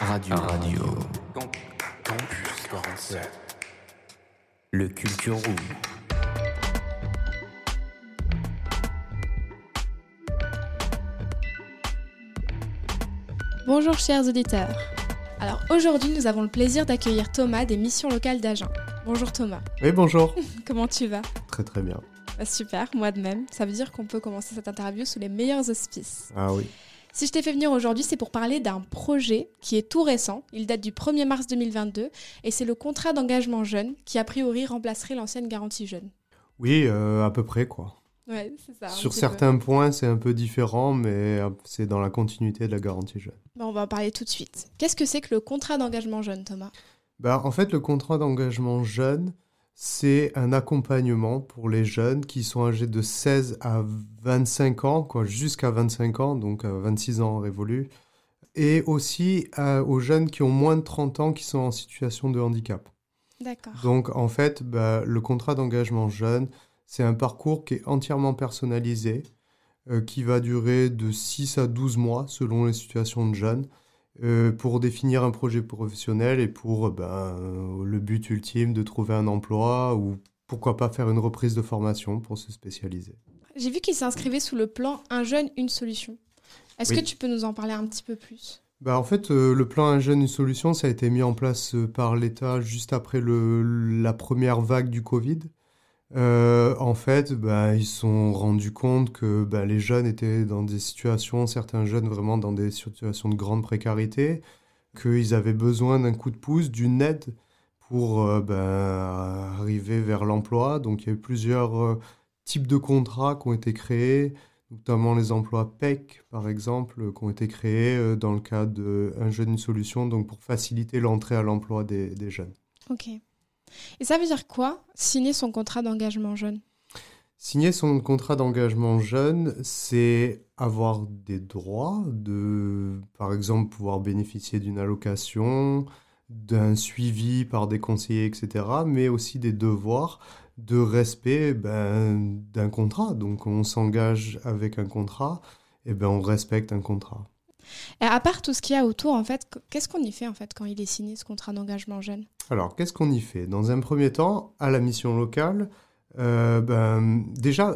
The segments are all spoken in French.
Radio. Radio. Campus 47. Le Culture Room. Bonjour chers auditeurs. Alors aujourd'hui nous avons le plaisir d'accueillir Thomas des missions locales d'Agen. Bonjour Thomas, Oui, bonjour. comment tu vas? Très très bien. Bah, Super, moi de même. Ça veut dire qu'on peut commencer cette interview sous les meilleurs auspices. Ah oui. Si je t'ai fait venir aujourd'hui, c'est pour parler d'un projet qui est tout récent. Il date du 1er mars 2022 et c'est le contrat d'engagement jeune qui a priori remplacerait l'ancienne garantie jeune. Oui, euh, à peu près quoi. Ouais, ça. Sur certains points, c'est un peu différent, mais euh, c'est dans la continuité de la garantie jeune. Bah, on va en parler tout de suite. Qu'est-ce que c'est que le contrat d'engagement jeune, Thomas? Bah, en fait, le contrat d'engagement jeune, c'est un accompagnement pour les jeunes qui sont âgés de 16 à 25 ans, quoi, jusqu'à 25 ans, donc à 26 ans révolu, et aussi euh, aux jeunes qui ont moins de 30 ans qui sont en situation de handicap. D'accord. Donc en fait, bah, le contrat d'engagement jeune, c'est un parcours qui est entièrement personnalisé, euh, qui va durer de 6 à 12 mois selon les situations de jeunes, euh, pour définir un projet professionnel et pour ben, euh, le but ultime de trouver un emploi ou pourquoi pas faire une reprise de formation pour se spécialiser. J'ai vu qu'il s'inscrivait sous le plan Un jeune, une solution. Est-ce Oui. que tu peux nous en parler un petit peu plus? Bah, en fait, euh, le plan Un jeune, une solution, ça a été mis en place euh, par l'État juste après le, la première vague du Covid. Euh, en fait, bah, ils se sont rendus compte que bah, les jeunes étaient dans des situations, certains jeunes vraiment dans des situations de grande précarité, qu'ils avaient besoin d'un coup de pouce, d'une aide pour euh, bah, arriver vers l'emploi. Donc il y a eu plusieurs euh, types de contrats qui ont été créés notamment les emplois PEC, par exemple, qui ont été créés dans le cadre de Un jeune, une solution, donc pour faciliter l'entrée à l'emploi des, des jeunes. Ok. Et ça veut dire quoi Signer son contrat d'engagement jeune? Signer son contrat d'engagement jeune, c'est avoir des droits, de, par exemple, pouvoir bénéficier d'une allocation, d'un suivi par des conseillers, etc., mais aussi des devoirs de respect ben, d'un contrat. Donc on s'engage avec un contrat, et ben on respecte un contrat. Et à part tout ce qu'il y a autour, en fait, qu'est-ce qu'on y fait en fait quand il est signé ce contrat d'engagement jeune? Alors, qu'est-ce qu'on y fait? Dans un premier temps, à la mission locale, euh, ben, déjà,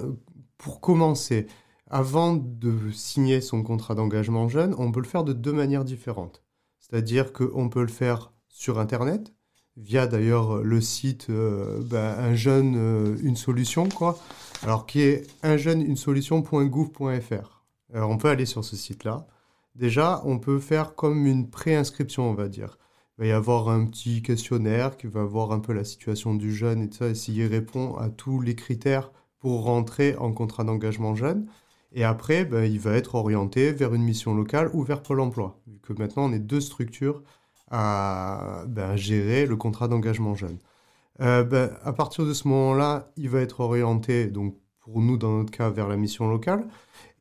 pour commencer, avant de signer son contrat d'engagement jeune, on peut le faire de deux manières différentes. C'est-à-dire qu'on peut le faire sur Internet, via d'ailleurs le site euh, ben, Un jeune, euh, une solution, quoi. Alors, qui est unjeuneunesolution.gouv.fr. Alors, on peut aller sur ce site-là. Déjà, on peut faire comme une préinscription, on va dire. Il va y avoir un petit questionnaire qui va voir un peu la situation du jeune et tout ça, et s'il répond à tous les critères pour rentrer en contrat d'engagement jeune. Et après, ben, il va être orienté vers une mission locale ou vers Pôle emploi, vu que maintenant on est deux structures à ben, gérer le contrat d'engagement jeune. Euh, ben, à partir de ce moment-là, il va être orienté, donc pour nous dans notre cas, vers la mission locale.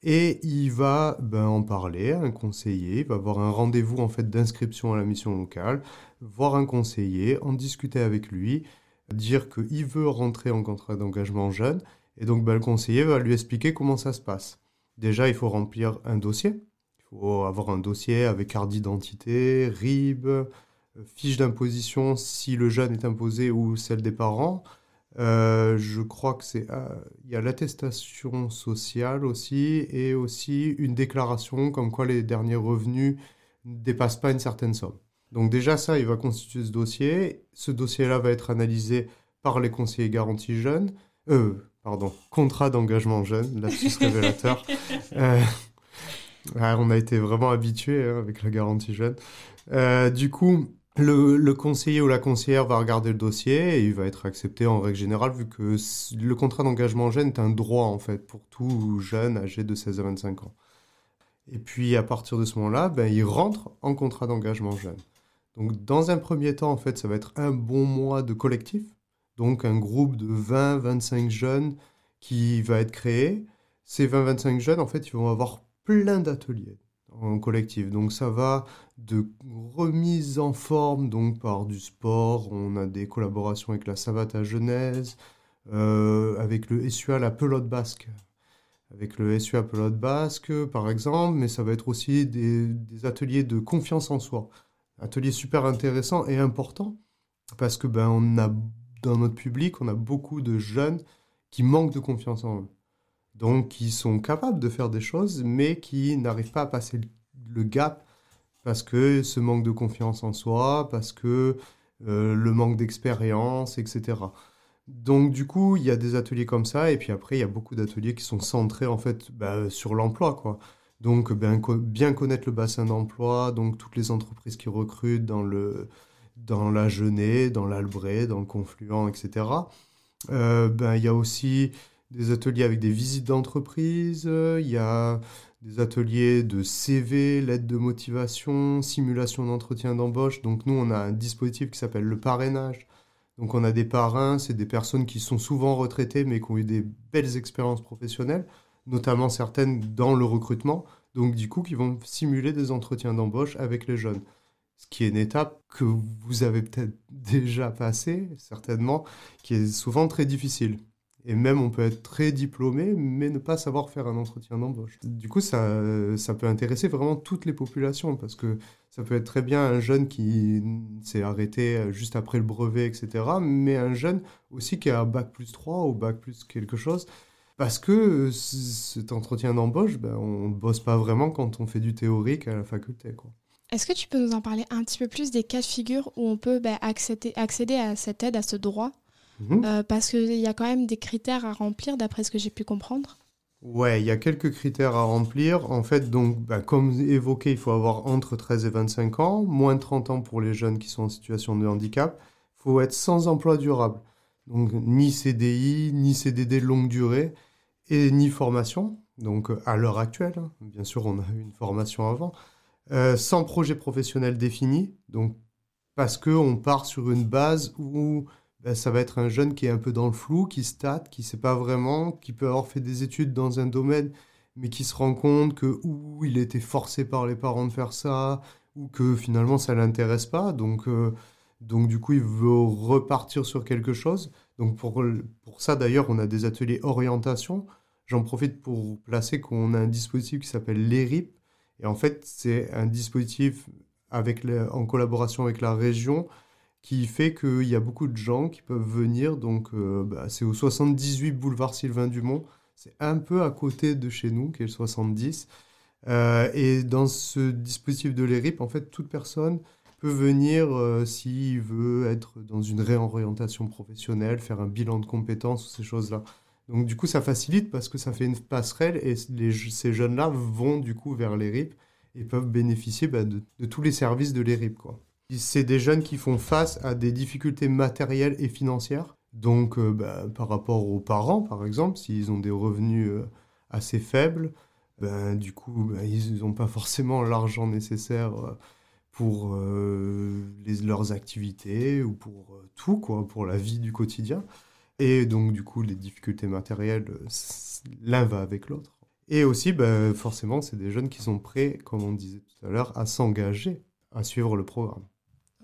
Et il va ben, en parler à un conseiller, il va avoir un rendez-vous en fait d'inscription à la mission locale, voir un conseiller, en discuter avec lui, dire qu'il veut rentrer en contrat d'engagement jeune, et donc ben, le conseiller va lui expliquer comment ça se passe. Déjà, il faut remplir un dossier, il faut avoir un dossier avec carte d'identité, RIB, euh, fiche d'imposition si le jeune est imposé ou celle des parents. Euh, je crois que c'est euh, il y a l'attestation sociale aussi et aussi une déclaration comme quoi les derniers revenus ne dépassent pas une certaine somme. Donc déjà ça, il va constituer ce dossier. Ce dossier-là va être analysé par les conseillers garantie jeunes. Euh, pardon, contrat d'engagement jeune, lapsus révélateur. Euh, on a été vraiment habitués hein, avec la garantie jeune. Euh, du coup, le, le conseiller ou la conseillère va regarder le dossier et il va être accepté en règle générale vu que le contrat d'engagement jeune est un droit en fait pour tout jeune âgé de 16 à 25 ans. Et puis à partir de ce moment-là, ben, il rentre en contrat d'engagement jeune. Donc dans un premier temps, en fait, ça va être un bon mois de collectif. Donc un groupe de 20-25 jeunes qui va être créé. Ces 20-25 jeunes, en fait, ils vont avoir plein d'ateliers en collectif. Donc ça va de remise en forme donc par du sport. On a des collaborations avec la Savate à Genèse, euh, avec le SUA la pelote basque. Avec le SUA pelote basque, par exemple, mais ça va être aussi des, ateliers de confiance en soi. Atelier super intéressant et important parce que ben on a dans notre public, on a beaucoup de jeunes qui manquent de confiance en eux. Donc qui sont capables de faire des choses mais qui n'arrivent pas à passer le gap parce que ce manque de confiance en soi, parce que euh, le manque d'expérience, etc. Donc du coup, il y a des ateliers comme ça, et puis après, il y a beaucoup d'ateliers qui sont centrés en fait bah, sur l'emploi, quoi. Donc ben, bien connaître le bassin d'emploi, donc toutes les entreprises qui recrutent dans le dans la Genée, dans l'Albret, dans le Confluent, etc. Euh, ben, il y a aussi des ateliers avec des visites d'entreprise, il y a des ateliers de CV, lettre de motivation, simulation d'entretien d'embauche. Donc nous, on a un dispositif qui s'appelle le parrainage. Donc on a des parrains, c'est des personnes qui sont souvent retraitées mais qui ont eu des belles expériences professionnelles, notamment certaines dans le recrutement, donc du coup qui vont simuler des entretiens d'embauche avec les jeunes. Ce qui est une étape que vous avez peut-être déjà passée, certainement, qui est souvent très difficile. Et même, on peut être très diplômé, mais ne pas savoir faire un entretien d'embauche. Du coup, ça, ça peut intéresser vraiment toutes les populations, parce que ça peut être très bien un jeune qui s'est arrêté juste après le brevet, etc., mais un jeune aussi qui a un bac plus 3 ou bac plus quelque chose, parce que cet entretien d'embauche, ben, on ne bosse pas vraiment quand on fait du théorique à la faculté. Est-ce que tu peux nous en parler un petit peu plus des cas de figure où on peut ben, accéder à cette aide, à ce droit? Mhm. Euh, parce qu'il y a quand même des critères à remplir, d'après ce que j'ai pu comprendre. Ouais, il y a quelques critères à remplir. En fait, donc, bah, comme évoqué, il faut avoir entre 13 et 25 ans, moins de 30 ans pour les jeunes qui sont en situation de handicap. Il faut être sans emploi durable. Donc, ni CDI, ni CDD de longue durée, et ni formation. Donc, à l'heure actuelle, hein. bien sûr, on a eu une formation avant. Euh, sans projet professionnel défini. Donc, parce qu'on part sur une base où ben, ça va être un jeune qui est un peu dans le flou, qui state, qui ne sait pas vraiment, qui peut avoir fait des études dans un domaine, mais qui se rend compte que ou il était forcé par les parents de faire ça, ou que finalement ça ne l'intéresse pas. Donc, euh, donc du coup, il veut repartir sur quelque chose. Donc pour, pour ça, d'ailleurs, on a des ateliers orientation. J'en profite pour placer qu'on a un dispositif qui s'appelle l'ERIP. Et en fait, c'est un dispositif avec en collaboration avec la région qui fait qu'il y a beaucoup de gens qui peuvent venir. Donc, euh, bah, c'est au 78 boulevard Sylvain Dumont. C'est un peu à côté de chez nous, qui est le 70. Euh, et dans ce dispositif de l'ERIP, en fait, toute personne peut venir euh, s'il veut être dans une réorientation professionnelle, faire un bilan de compétences ou ces choses-là. Donc, du coup, ça facilite parce que ça fait une passerelle et ces jeunes-là vont du coup vers l'ERIP et peuvent bénéficier bah, de, de, tous les services de l'ERIP, quoi. C'est des jeunes qui font face à des difficultés matérielles et financières. Donc, euh, bah, par rapport aux parents, par exemple, s'ils ont des revenus euh, assez faibles, ben, du coup, bah, ils n'ont pas forcément l'argent nécessaire euh, pour leurs activités ou pour tout, quoi, pour la vie du quotidien. Et donc, du coup, les difficultés matérielles, l'un va avec l'autre. Et aussi, forcément, c'est des jeunes qui sont prêts, comme on disait tout à l'heure, à s'engager, à suivre le programme.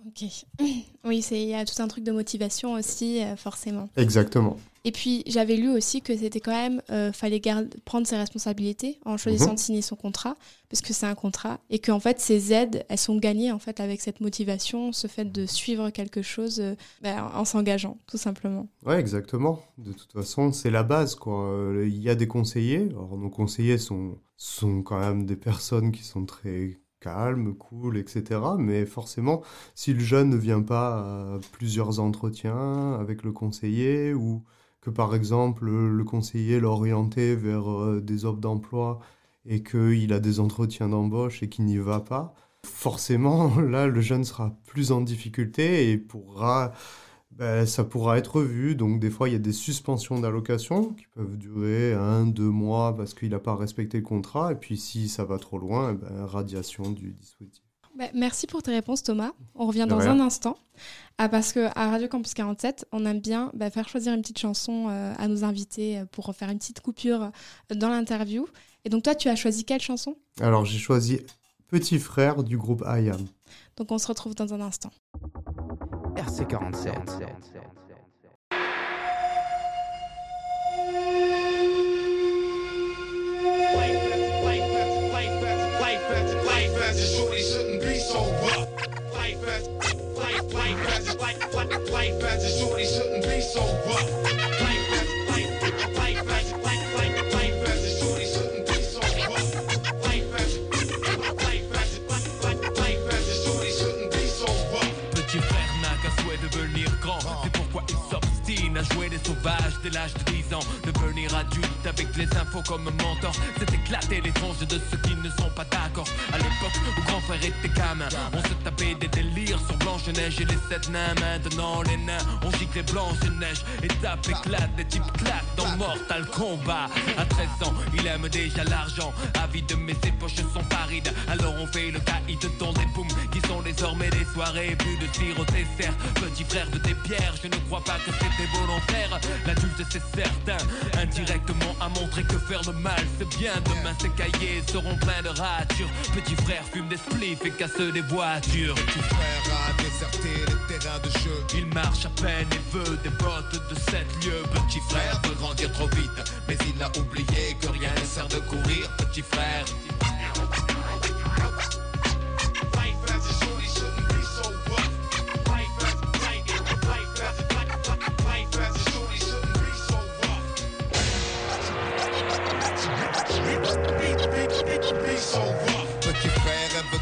Ok. Oui, il y a tout un truc de motivation aussi, euh, forcément. Exactement. Et puis, j'avais lu aussi que c'était quand même, euh, fallait prendre ses responsabilités en choisissant mhm. de signer son contrat, parce que c'est un contrat, et qu'en fait, ces aides, elles sont gagnées en fait avec cette motivation, ce fait de suivre quelque chose euh, ben, en s'engageant, tout simplement. Ouais, exactement. De toute façon, c'est la base, quoi. Il y a des conseillers. Alors, nos conseillers sont, sont quand même des personnes qui sont très calme, cool, etc. Mais forcément, si le jeune ne vient pas à plusieurs entretiens avec le conseiller ou que par exemple le conseiller l'a orienté vers euh, des offres d'emploi et qu'il a des entretiens d'embauche et qu'il n'y va pas, forcément là le jeune sera plus en difficulté et pourra ben, ça pourra être vu. Donc, des fois, il y a des suspensions d'allocation qui peuvent durer un, deux mois parce qu'il n'a pas respecté le contrat. Et puis, si ça va trop loin, ben, radiation du dispositif. Ben, merci pour tes réponses, Thomas. On revient dans un instant. Ah, parce qu'à Radio Campus 47, on aime bien ben, faire choisir une petite chanson euh, à nos invités euh, pour faire une petite coupure euh, dans l'interview. Et donc, toi, tu as choisi quelle chanson? Alors, j'ai choisi Petit frère du groupe IAM. Donc, on se retrouve dans un instant. RC47. Life as a shorty shouldn't be so rough. devenir grand. C'est pourquoi ils s'obstinent à jouer les sauvages dès l'âge de 10 ans. Devenir adulte avec les infos comme mentor, c'est éclater les tranches de ceux qui ne sont pas d'accord. À l'époque où grand frère était gamin, on se tapait des délires sur Blanche-Neige et les sept nains. Maintenant les nains, on gicle Blanche-Neige. tape éclate, des types claquent dans Mortal Kombat. À 13 ans, il aime déjà l'argent. Avide, mais ses poches sont parides. Alors on fait le caïd dans des boum qui sont désormais des soirées. Plus de tir au dessert. Petit frère de tes pierres, je ne crois pas que c'était volontaire. L'adulte, c'est certain. Indirectement a montré que faire le mal, c'est bien. Demain, ses cahiers seront pleins de ratures. Petit frère fume des spliffs et casse des voitures. Petit frère a déserté les terrains de jeu. Il marche à peine et veut des bottes de 7 lieux. Petit frère veut grandir trop vite, mais il a oublié que rien sert de courir. Petit frère.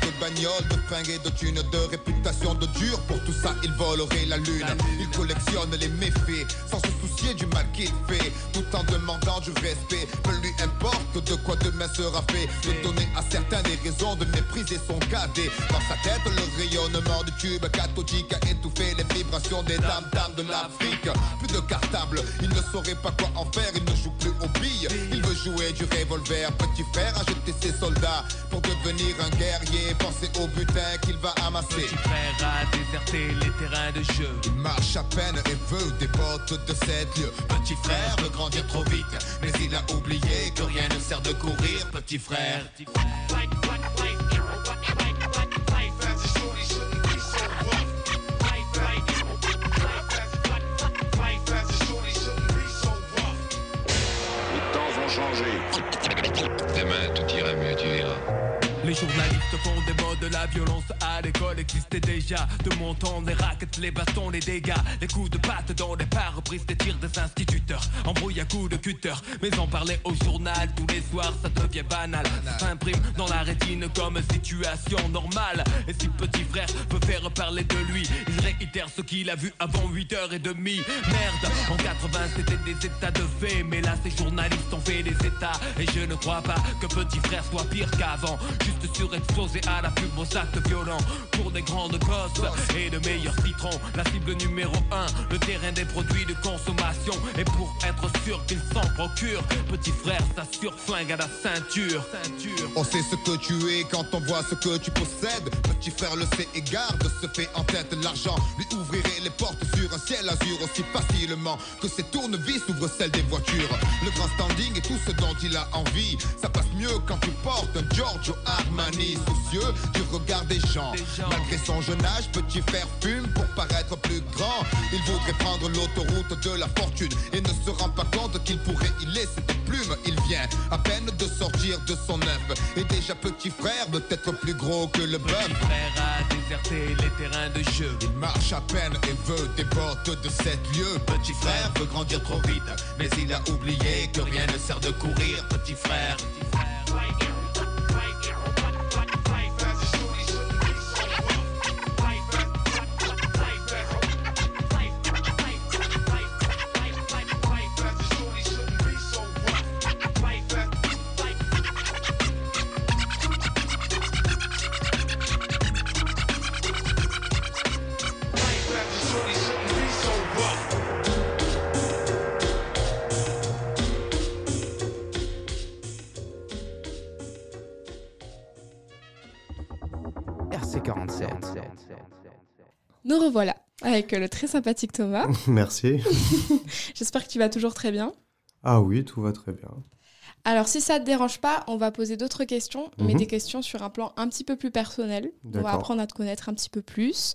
De bagnole, de fringues et de thunes, de réputation de dur. Pour tout ça, il volerait la lune. Il collectionne les méfaits, sans se du mal qu'il fait, tout en demandant du respect. Peu lui importe de quoi demain sera fait. De donner à certains des raisons de mépriser son cadet. Dans sa tête, le rayonnement du tube cathodique a étouffé les vibrations des dames dames de l'Afrique. Plus de cartable, il ne saurait pas quoi en faire. Il ne joue plus aux billes, il veut jouer du revolver. Petit frère a jeté ses soldats pour devenir un guerrier? Penser au butin qu'il va amasser. Petit frère a déserté les terrains de jeu? Il marche à peine et veut des bottes de sept Petit frère veut grandir trop vite, mais il a oublié que rien ne sert de courir. Petit frère. Les temps ont changé. Les journalistes font des mots de la violence à l'école existait déjà De mon temps, les raquettes, les bâtons, les dégâts Les coups de patte dans les pare-brises des tirs des instituteurs. Embrouille à coups de cutter Mais en parler au journal tous les soirs ça devient banal. Ça s'imprime dans la rétine comme situation normale. Et si petit frère veut faire parler de lui Il réitère ce qu'il a vu avant 8h30 Merde, en 80 c'était des états de fait Mais là ces journalistes ont fait des états. Et je ne crois pas que petit frère soit pire qu'avant. Juste surexposé à la pub aux actes violents Pour des grandes causes et de meilleurs citrons La cible numéro 1, le terrain des produits de consommation Et pour être sûr qu'il s'en procure Petit frère s'assure flingue à la ceinture On sait ce que tu es quand on voit ce que tu possèdes. Petit frère le sait et garde, se fait en tête l'argent. Lui ouvrirait les portes sur un ciel azur aussi facilement que ses tournevis ouvrent celles des voitures. Le grand standing et tout ce dont il a envie. Ça passe mieux quand tu portes un Giorgio Armani soucieux du regard des gens. Malgré son jeune âge, petit frère fume pour paraître plus grand? Il voudrait prendre l'autoroute de la fortune et ne se rend pas compte qu'il pourrait y laisser des plumes. Il vient à peine de sortir de son œuf et déjà petit frère veut être plus gros que le bœuf. Petit frère a déserté les terrains de jeu Il marche à peine et veut des bottes de sept lieux. Petit frère veut grandir trop vite, mais il a oublié que rien ne sert de courir. Petit frère. RC47. Revoilà avec le très sympathique Thomas. Merci. J'espère que tu vas toujours très bien. Ah oui, tout va très bien. Alors, si ça te dérange pas, on va poser d'autres questions, mais Mhm. des questions sur un plan un petit peu plus personnel. On va apprendre à te connaître un petit peu plus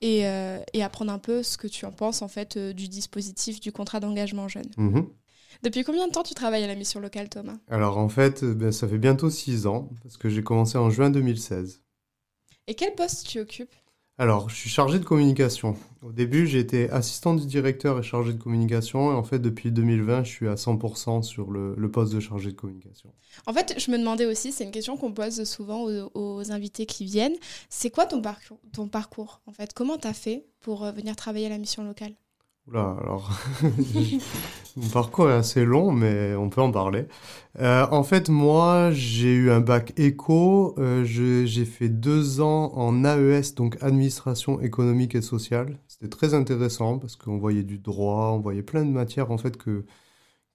et, euh, et apprendre un peu ce que tu en penses en fait euh, du dispositif du contrat d'engagement jeune. Mhm. Depuis combien de temps tu travailles à la mission locale, Thomas? Alors en fait, euh, ben, ça fait bientôt six ans, parce que j'ai commencé en juin 2016. Et quel poste tu occupes? Alors, je suis chargé de communication. Au début, j'étais assistant du directeur et chargé de communication, et en fait, depuis 2020, je suis à 100% sur le, poste de chargé de communication. En fait, je me demandais aussi, c'est une question qu'on pose souvent aux, aux invités qui viennent, c'est quoi ton parcours, ton parcours en fait? Comment tu as fait pour euh, venir travailler à la mission locale? Oula, alors, mon parcours est assez long, mais on peut en parler. Euh, en fait, moi, j'ai eu un bac éco. Euh, j'ai fait deux ans en AES, donc administration économique et sociale. C'était très intéressant parce qu'on voyait du droit, on voyait plein de matières en fait que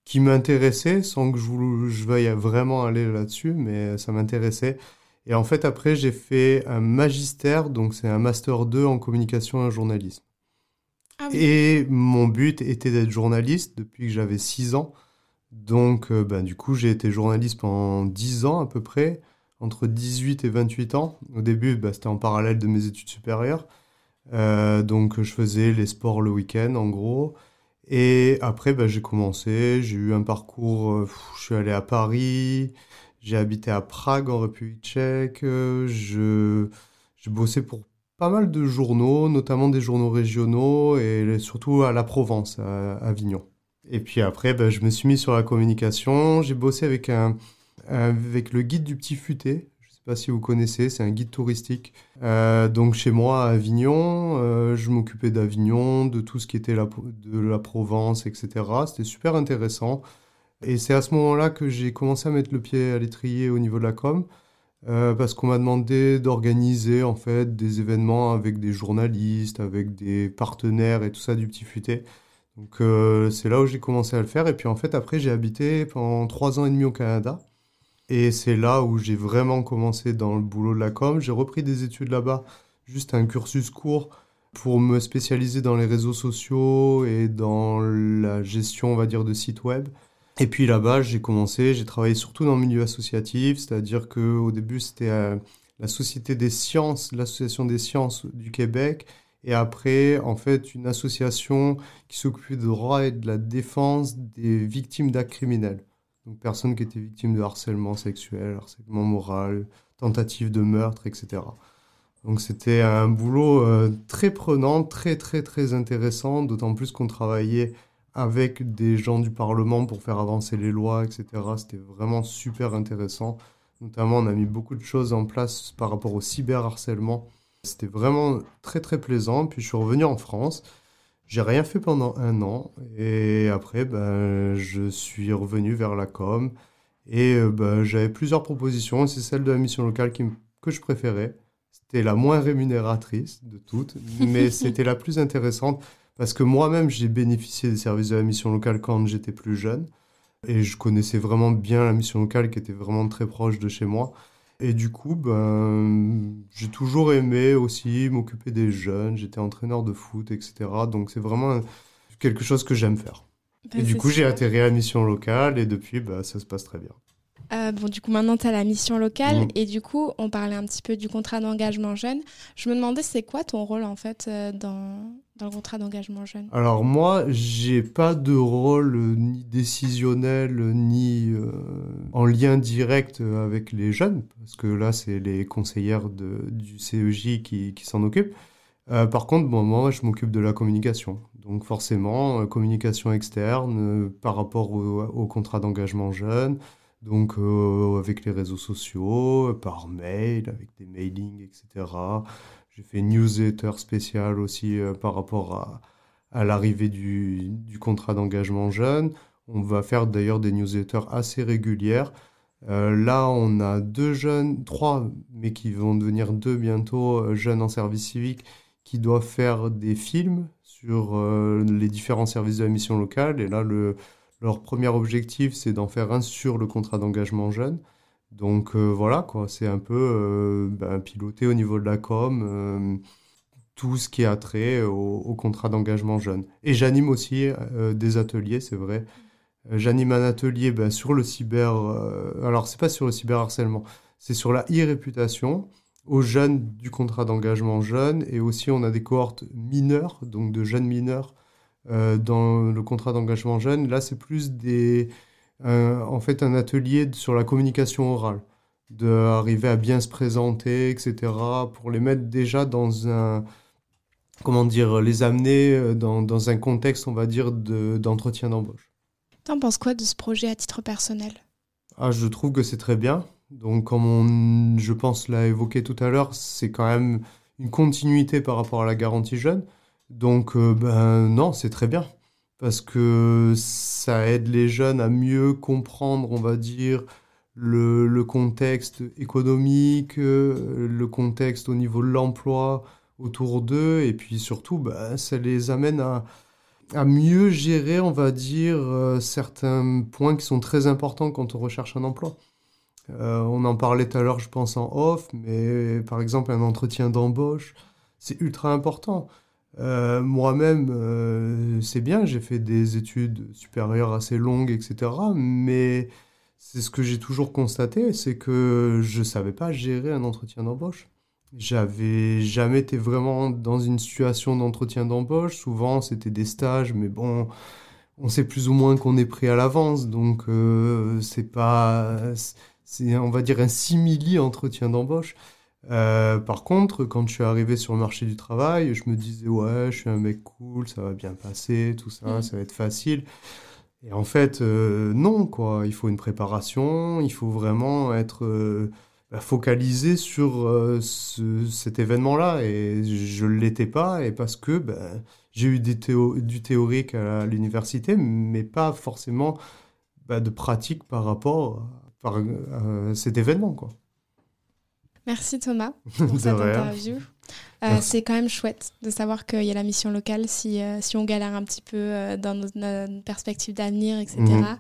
qui m'intéressaient, sans que je, je veuille vraiment aller là-dessus, mais ça m'intéressait. Et en fait, après, j'ai fait un magistère, donc c'est un master 2 en communication et journalisme. Ah. Et mon but était d'être journaliste depuis que j'avais 6 ans. Donc, ben, du coup, j'ai été journaliste pendant 10 ans à peu près, entre 18 et 28 ans. Au début, ben, c'était en parallèle de mes études supérieures. Euh, donc, je faisais les sports le week-end, en gros. Et après, ben, j'ai commencé, j'ai eu un parcours, euh, je suis allé à Paris, j'ai habité à Prague en République tchèque, je, j'ai bossé pour pas mal de journaux, notamment des journaux régionaux et surtout à la Provence, à Avignon. Et puis après, ben, je me suis mis sur la communication. J'ai bossé avec, un, avec le guide du Petit Futé. Je ne sais pas si vous connaissez, c'est un guide touristique. Euh, donc chez moi à Avignon, euh, je m'occupais d'Avignon, de tout ce qui était la, de la Provence, etc. C'était super intéressant. Et c'est à ce moment-là que j'ai commencé à mettre le pied à l'étrier au niveau de la com. Euh, parce qu'on m'a demandé d'organiser en fait des événements avec des journalistes, avec des partenaires et tout ça du Petit Futé. Donc euh, c'est là où j'ai commencé à le faire. Et puis en fait après j'ai habité pendant trois ans et demi au Canada. Et c'est là où j'ai vraiment commencé dans le boulot de la com. J'ai repris des études là-bas, juste un cursus court pour me spécialiser dans les réseaux sociaux et dans la gestion, on va dire, de sites web. Et puis là-bas, j'ai commencé, j'ai travaillé surtout dans le milieu associatif, c'est-à-dire qu'au début, c'était euh, la Société des sciences, l'Association des sciences du Québec, et après, en fait, une association qui s'occupait du droit et de la défense des victimes d'actes criminels. Donc, personnes qui étaient victimes de harcèlement sexuel, harcèlement moral, tentative de meurtre, etc. Donc, c'était un boulot euh, très prenant, très, très, très intéressant, d'autant plus qu'on travaillait avec des gens du Parlement pour faire avancer les lois, etc. C'était vraiment super intéressant. Notamment, on a mis beaucoup de choses en place par rapport au cyberharcèlement. C'était vraiment très très plaisant. Puis je suis revenu en France. J'ai rien fait pendant un an. Et après, ben, je suis revenu vers la com. Et euh, ben, j'avais plusieurs propositions. C'est celle de la mission locale qui, que je préférais. C'était la moins rémunératrice de toutes, mais c'était la plus intéressante parce que moi-même, j'ai bénéficié des services de la mission locale quand j'étais plus jeune. Et je connaissais vraiment bien la mission locale qui était vraiment très proche de chez moi. Et du coup, ben, j'ai toujours aimé aussi m'occuper des jeunes. J'étais entraîneur de foot, etc. Donc c'est vraiment quelque chose que j'aime faire. Ben, et du coup, j'ai atterri à la mission locale et depuis, ben, ça se passe très bien. Euh, bon, du coup, maintenant, tu as la mission locale. Mhm. Et du coup, on parlait un petit peu du contrat d'engagement jeune. Je me demandais, c'est quoi ton rôle, en fait, euh, dans, dans le contrat d'engagement jeune? Alors moi, j'ai pas de rôle euh, ni décisionnel ni euh, en lien direct avec les jeunes, parce que là, c'est les conseillères de, du CEJ qui, qui s'en occupent. Par contre, bon, moi, je m'occupe de la communication. Donc forcément, communication externe par rapport au, au contrat d'engagement jeune, donc euh, avec les réseaux sociaux, par mail, avec des mailings, etc. J'ai fait une newsletter spéciale aussi euh, par rapport à, l'arrivée du, contrat d'engagement jeune. On va faire d'ailleurs des newsletters assez régulières. Euh, là, on a deux jeunes, trois, mais qui vont devenir deux bientôt, jeunes en service civique, qui doivent faire des films sur les différents services de la mission locale. Et là, le, leur premier objectif, c'est d'en faire un sur le contrat d'engagement jeune. Donc euh, voilà, quoi, c'est un peu euh, ben, piloté au niveau de la com, euh, tout ce qui a trait au, contrat d'engagement jeune. Et j'anime aussi des ateliers, c'est vrai. J'anime un atelier ben, sur le cyber. alors, c'est pas sur le cyberharcèlement, c'est sur la e-réputation aux jeunes du contrat d'engagement jeune. Et aussi, on a des cohortes mineures, donc de jeunes mineurs dans le contrat d'engagement jeune. Là, c'est plus des, un- en fait un atelier sur la communication orale, d'arriver à bien se présenter, etc., pour les mettre déjà dans un, comment dire, les amener euh, dans, dans un contexte, on va dire, de- d'entretien d'embauche. T'en penses quoi de ce projet à titre personnel? Ah, je trouve que c'est très bien. Donc, comme on, je pense, l'a évoqué tout à l'heure, c'est quand même une continuité par rapport à la garantie jeune. Donc, euh, ben non, c'est très bien. Parce que ça aide les jeunes à mieux comprendre, on va dire, le, contexte économique, euh, le contexte au niveau de l'emploi autour d'eux. Et puis surtout, ben, ça les amène à, mieux gérer, on va dire, euh, certains points qui sont très importants quand on recherche un emploi. On en parlait tout à l'heure, je pense, en off, mais par exemple, un entretien d'embauche, c'est ultra important. Euh, Moi-même, c'est bien, j'ai fait des études supérieures assez longues, etc. Mais c'est ce que j'ai toujours constaté, c'est que je ne savais pas gérer un entretien d'embauche. J'avais jamais été vraiment dans une situation d'entretien d'embauche. Souvent, c'était des stages, mais bon, on sait plus ou moins qu'on est pris à l'avance. Donc, euh, c'est pas. C'est, on va dire, un simili entretien d'embauche. Euh, par contre, quand je suis arrivé sur le marché du travail, je me disais, ouais, je suis un mec cool, ça va bien passer, tout ça, Mm. ça va être facile. Et en fait, euh, non, quoi. Il faut une préparation, il faut vraiment être euh, bah, focalisé sur ce- cet événement-là. Et je ne l'étais pas, et parce que ben, j'ai eu des théo- du théorique à l'université, mais pas forcément bah, de pratique par rapport à, par- à cet événement, quoi. Merci Thomas pour cette rien. interview. Euh, c'est quand même chouette de savoir qu'il y a la mission locale si, euh, si on galère un petit peu euh, dans notre, notre perspective d'avenir, etc. Mhm.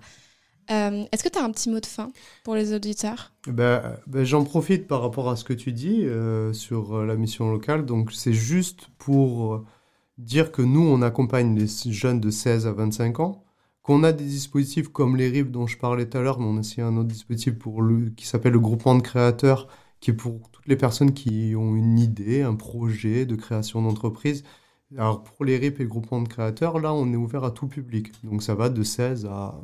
Est-ce que tu as un petit mot de fin pour les auditeurs? Ben, ben, j'en profite par rapport à ce que tu dis sur la mission locale. Donc, c'est juste pour dire que nous, on accompagne les jeunes de 16 à 25 ans, qu'on a des dispositifs comme les RIP dont je parlais tout à l'heure, mais on a aussi un autre dispositif pour le, qui s'appelle le groupement de créateurs, qui est pour toutes les personnes qui ont une idée, un projet de création d'entreprise. Alors, pour les RIP et le groupement de créateurs, là, on est ouvert à tout public. Donc, ça va de 16 à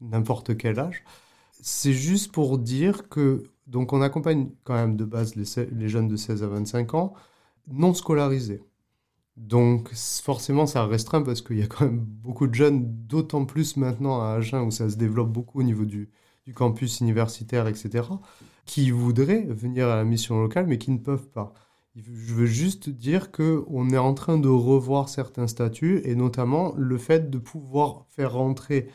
n'importe quel âge. C'est juste pour dire que donc on accompagne quand même de base les, jeunes de 16 à 25 ans non scolarisés. Donc forcément ça restreint parce qu'il y a quand même beaucoup de jeunes, d'autant plus maintenant à Agen où ça se développe beaucoup au niveau du campus universitaire, etc., qui voudraient venir à la mission locale mais qui ne peuvent pas. Je veux juste dire qu'on est en train de revoir certains statuts et notamment le fait de pouvoir faire rentrer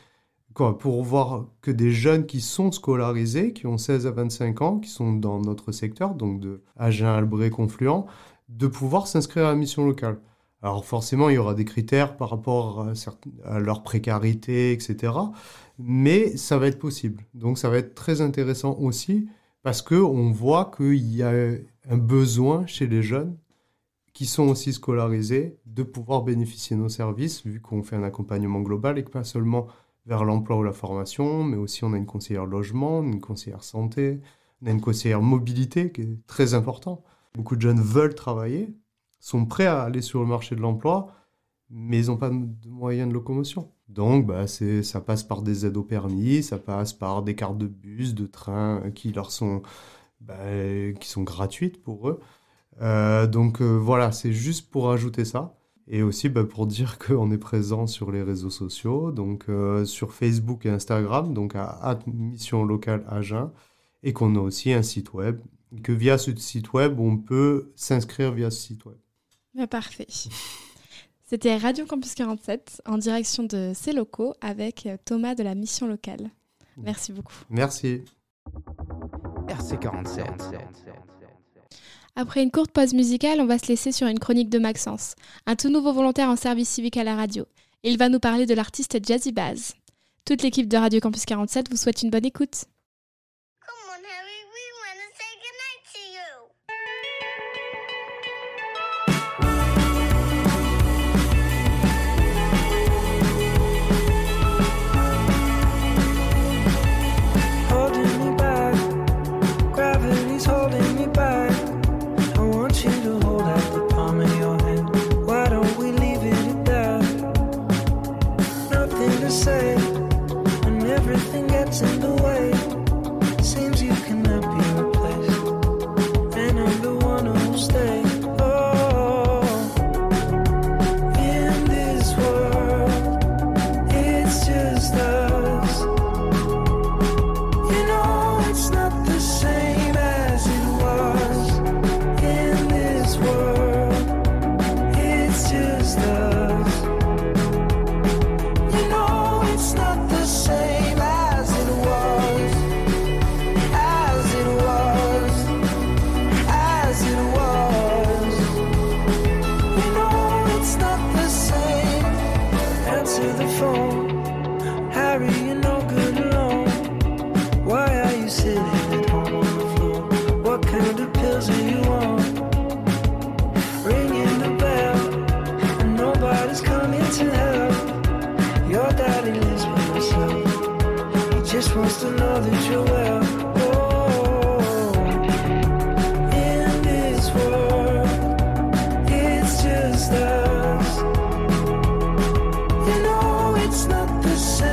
pour voir que des jeunes qui sont scolarisés, qui ont 16 à 25 ans, qui sont dans notre secteur, donc de Agen, Albret, Confluent, de pouvoir s'inscrire à la mission locale. Alors forcément, il y aura des critères par rapport à leur précarité, etc. Mais ça va être possible. Donc ça va être très intéressant aussi parce qu'on voit qu'il y a un besoin chez les jeunes qui sont aussi scolarisés de pouvoir bénéficier de nos services, vu qu'on fait un accompagnement global et que pas seulement vers l'emploi ou la formation, mais aussi on a une conseillère logement, une conseillère santé, on a une conseillère mobilité qui est très important. Beaucoup de jeunes veulent travailler, sont prêts à aller sur le marché de l'emploi, mais ils n'ont pas de moyens de locomotion. Donc bah, c'est, ça passe par des aides au permis, ça passe par des cartes de bus, de train euh, qui leur sont, bah, qui sont gratuites pour eux. Euh, donc euh, voilà, c'est juste pour ajouter ça. Et aussi bah, pour dire qu'on est présent sur les réseaux sociaux, donc euh, sur Facebook et Instagram, donc à, Mission Locale Agen, et qu'on a aussi un site web, que via ce site web, on peut s'inscrire via ce site web. Bah, Parfait. C'était Radio Campus 47 en direction de ses locaux avec euh, Thomas de la mission locale. Merci beaucoup. Merci. RC47. Après une courte pause musicale, on va se laisser sur une chronique de Maxence, un tout nouveau volontaire en service civique à la radio. Il va nous parler de l'artiste Jazzy Baz. Toute l'équipe de Radio Campus 47 vous souhaite une bonne écoute. The same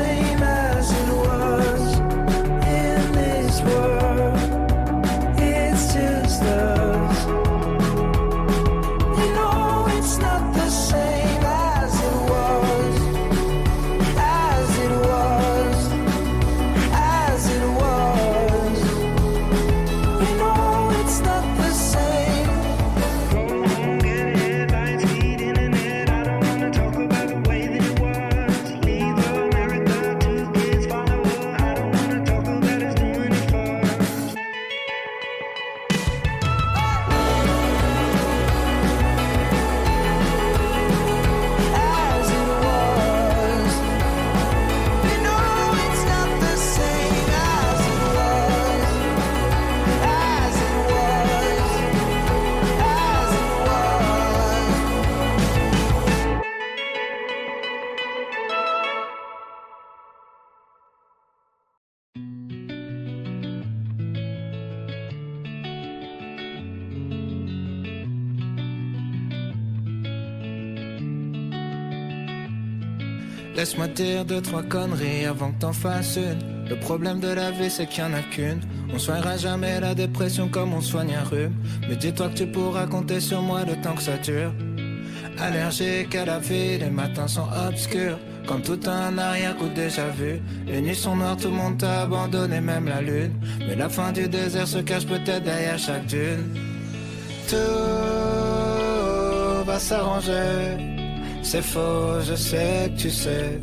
Laisse-moi dire deux, trois conneries avant que t'en fasses une. Le problème de la vie, c'est qu'il y en a qu'une. On soignera jamais la dépression comme on soigne un rhume. Mais dis-toi que tu pourras compter sur moi le temps que ça dure. Allergique à la vie, les matins sont obscurs. Comme tout un arrière-coup déjà vu. Les nuits sont noires, tout le monde t'a abandonné, même la lune. Mais la fin du désert se cache peut-être derrière chaque dune. Tout va s'arranger. C'est faux, je sais que tu sais.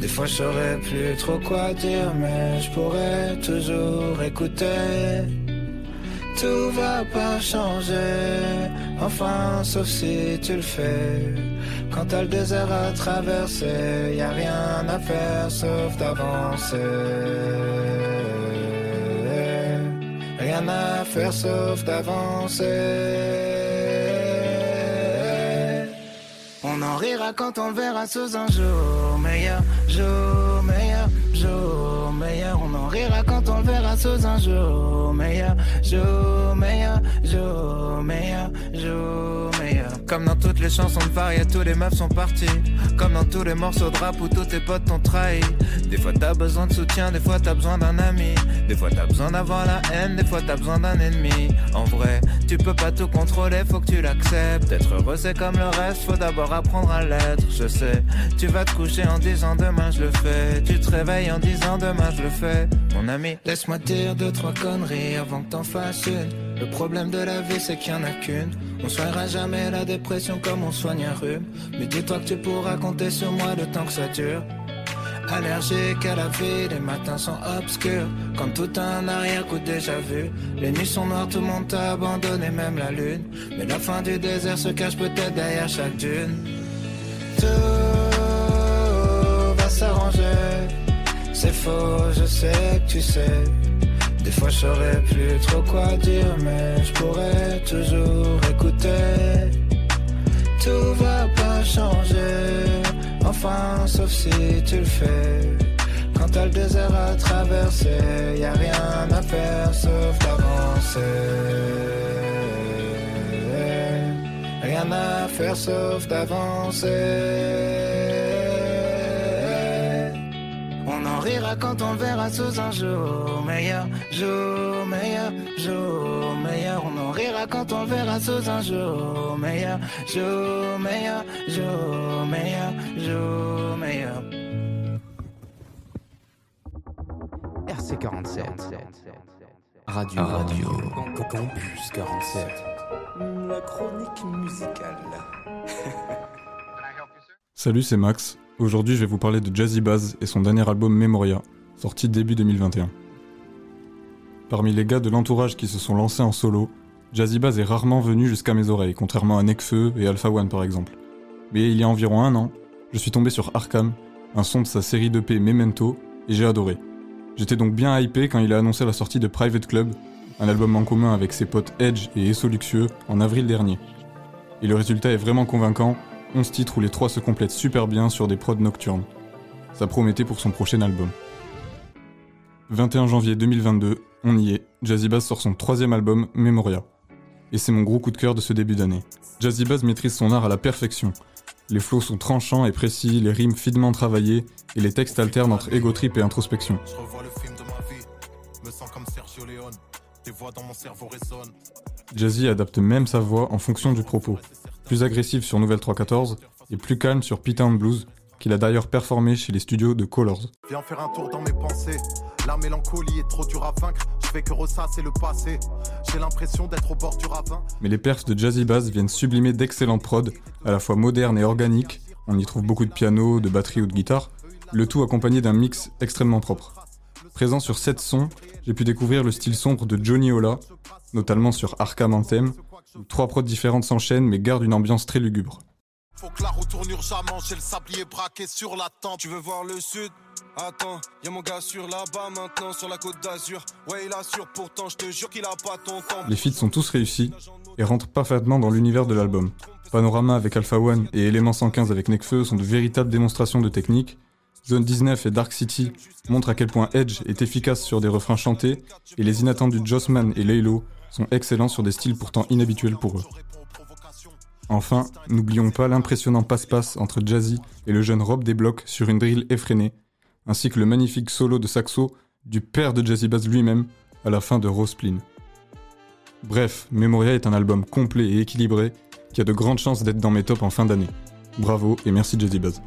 Des fois je saurais plus trop quoi dire, mais je pourrais toujours écouter. Tout va pas changer, enfin sauf si tu le fais. Quand t'as le désert à traverser, y a rien à faire sauf d'avancer. Rien à faire sauf d'avancer. On en rira quand on le verra sous un jour meilleur, jour meilleur, jour meilleur. On en rira quand on le verra sous un jour meilleur, jour meilleur, jour. Comme dans toutes les chansons de Faria, tous les meufs sont partis. Comme dans tous les morceaux de rap où tous tes potes t'ont trahi. Des fois t'as besoin de soutien, des fois t'as besoin d'un ami. Des fois t'as besoin d'avoir la haine, des fois t'as besoin d'un ennemi. En vrai, tu peux pas tout contrôler, faut que tu l'acceptes. Être heureux c'est comme le reste, faut d'abord apprendre à l'être. Je sais, tu vas te coucher en disant demain je le fais. Tu te réveilles en disant demain je le fais. Mon ami, laisse-moi dire deux, trois conneries avant que t'en fasses une. Le problème de la vie c'est qu'il y en a qu'une. On soignera jamais la dépression comme on soigne un rhume. Mais dis-toi que tu pourras compter sur moi le temps que ça dure. Allergique à la vie, les matins sont obscurs. Comme tout un arrière-coup déjà vu. Les nuits sont noires, tout le monde t'a abandonné, même la lune. Mais la fin du désert se cache peut-être derrière chaque dune. Tout va s'arranger. C'est faux, je sais que tu sais. Des fois je saurais plus trop quoi dire, mais je pourrais toujours écouter. Tout va pas changer, enfin sauf si tu le fais. Quand t'as le désert à traverser, y a rien à faire sauf d'avancer. Rien à faire sauf d'avancer. Rira quand on le verra sous un jour meilleur, jour meilleur, jour meilleur. On en rira quand on le verra sous un jour meilleur, jour meilleur, jour meilleur, jour meilleur. RC47. Radio. Radio. Campus 47. La chronique musicale. Salut, c'est Max. Aujourd'hui, je vais vous parler de Jazzy Baz et son dernier album Memoria, sorti début 2021. Parmi les gars de l'entourage qui se sont lancés en solo, Jazzy Baz est rarement venu jusqu'à mes oreilles, contrairement à Nekfeu et Alpha One par exemple. Mais il y a environ un an, je suis tombé sur Arkham, un son de sa série d'EP Memento, et j'ai adoré. J'étais donc bien hypé quand il a annoncé la sortie de Private Club, un album en commun avec ses potes Edge et Esso Luxueux, en avril dernier. Et le résultat est vraiment convaincant, 11 titres où les trois se complètent super bien sur des prods nocturnes. Ça promettait pour son prochain album. 21 janvier 2022, on y est, Jazzy Bass sort son troisième album, Memoria. Et c'est mon gros coup de cœur de ce début d'année. Jazzy Bass maîtrise son art à la perfection. Les flots sont tranchants et précis, les rimes finement travaillées, et les textes alternent entre ego trip et introspection. Je revois le film de ma vie, me sens comme Sergio Leone. Des voix dans mon cerveau résonnent. Jazzy adapte même sa voix en fonction du propos. Plus agressif sur Nouvelle 314 et plus calme sur P-Town Blues, qu'il a d'ailleurs performé chez les studios de Colors. Viens faire un tour dans mes pensées. La mélancolie est trop dure à vaincre. Je fais que ressasser le passé. J'ai l'impression d'être au bord du ravin. Mais les perfs de Jazzy Bass viennent sublimer d'excellents prods, à la fois modernes et organiques. On y trouve beaucoup de piano, de batterie ou de guitare, le tout accompagné d'un mix extrêmement propre. Présent sur 7 sons, j'ai pu découvrir le style sombre de Johnny Ola, notamment sur Arkham Anthem, trois prods différentes s'enchaînent mais gardent une ambiance très lugubre. Faut que la roue tourne urgemment. J'ai le sablier braqué sur la tente. Tu veux voir le sud? Attends, y'a mon gars sur là-bas maintenant, sur la côte d'Azur. Ouais, il assure, pourtant, je te jure qu'il a pas ton temps. Les feats sont tous réussis et rentrent parfaitement dans l'univers de l'album. Panorama avec Alpha One et Element 115 avec Nekfeu sont de véritables démonstrations de technique. Zone 19 et Dark City montrent à quel point Edge est efficace sur des refrains chantés, et les inattendus Jossman et Laylo sont excellents sur des styles pourtant inhabituels pour eux. Enfin, n'oublions pas l'impressionnant passe-passe entre Jazzy et le jeune Rob Desblocs sur une drill effrénée, ainsi que le magnifique solo de saxo du père de Jazzy Bass lui-même à la fin de Roseplin. Bref, Memoria est un album complet et équilibré qui a de grandes chances d'être dans mes tops en fin d'année. Bravo et merci Jazzy Bass.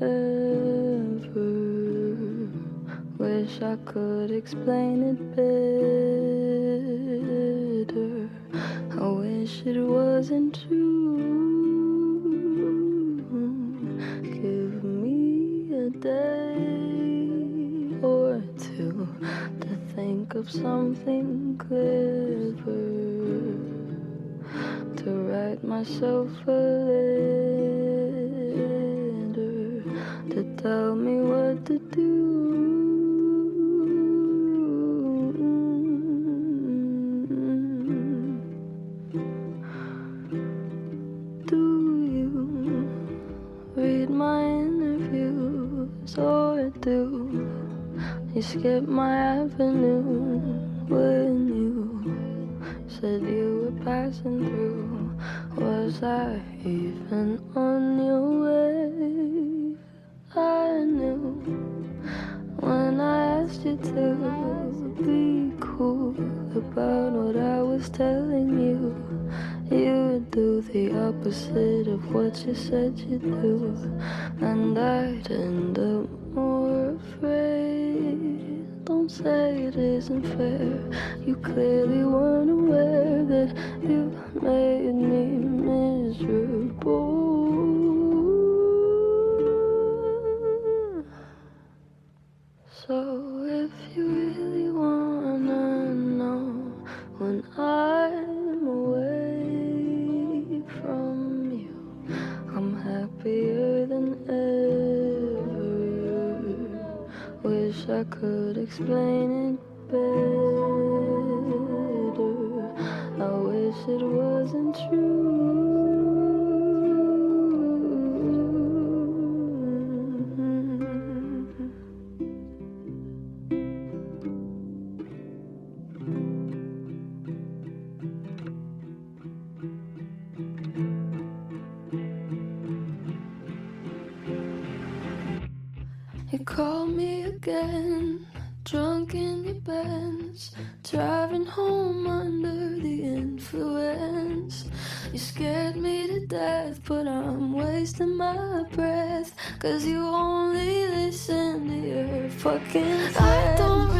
Ever. Wish I could explain it better. I wish it wasn't true. Give me a day or two to think of something clever to write myself a the opposite of what you said you'd do, and I'd end up more afraid. Don't say it isn't fair. You clearly weren't aware that you made me miserable. So if you really wanna know when I'm I could explain it better. I wish it wasn't true. Again, drunk in your Benz, driving home under the influence. You scared me to death, but I'm wasting my breath. Cause you only listen to your fucking friends.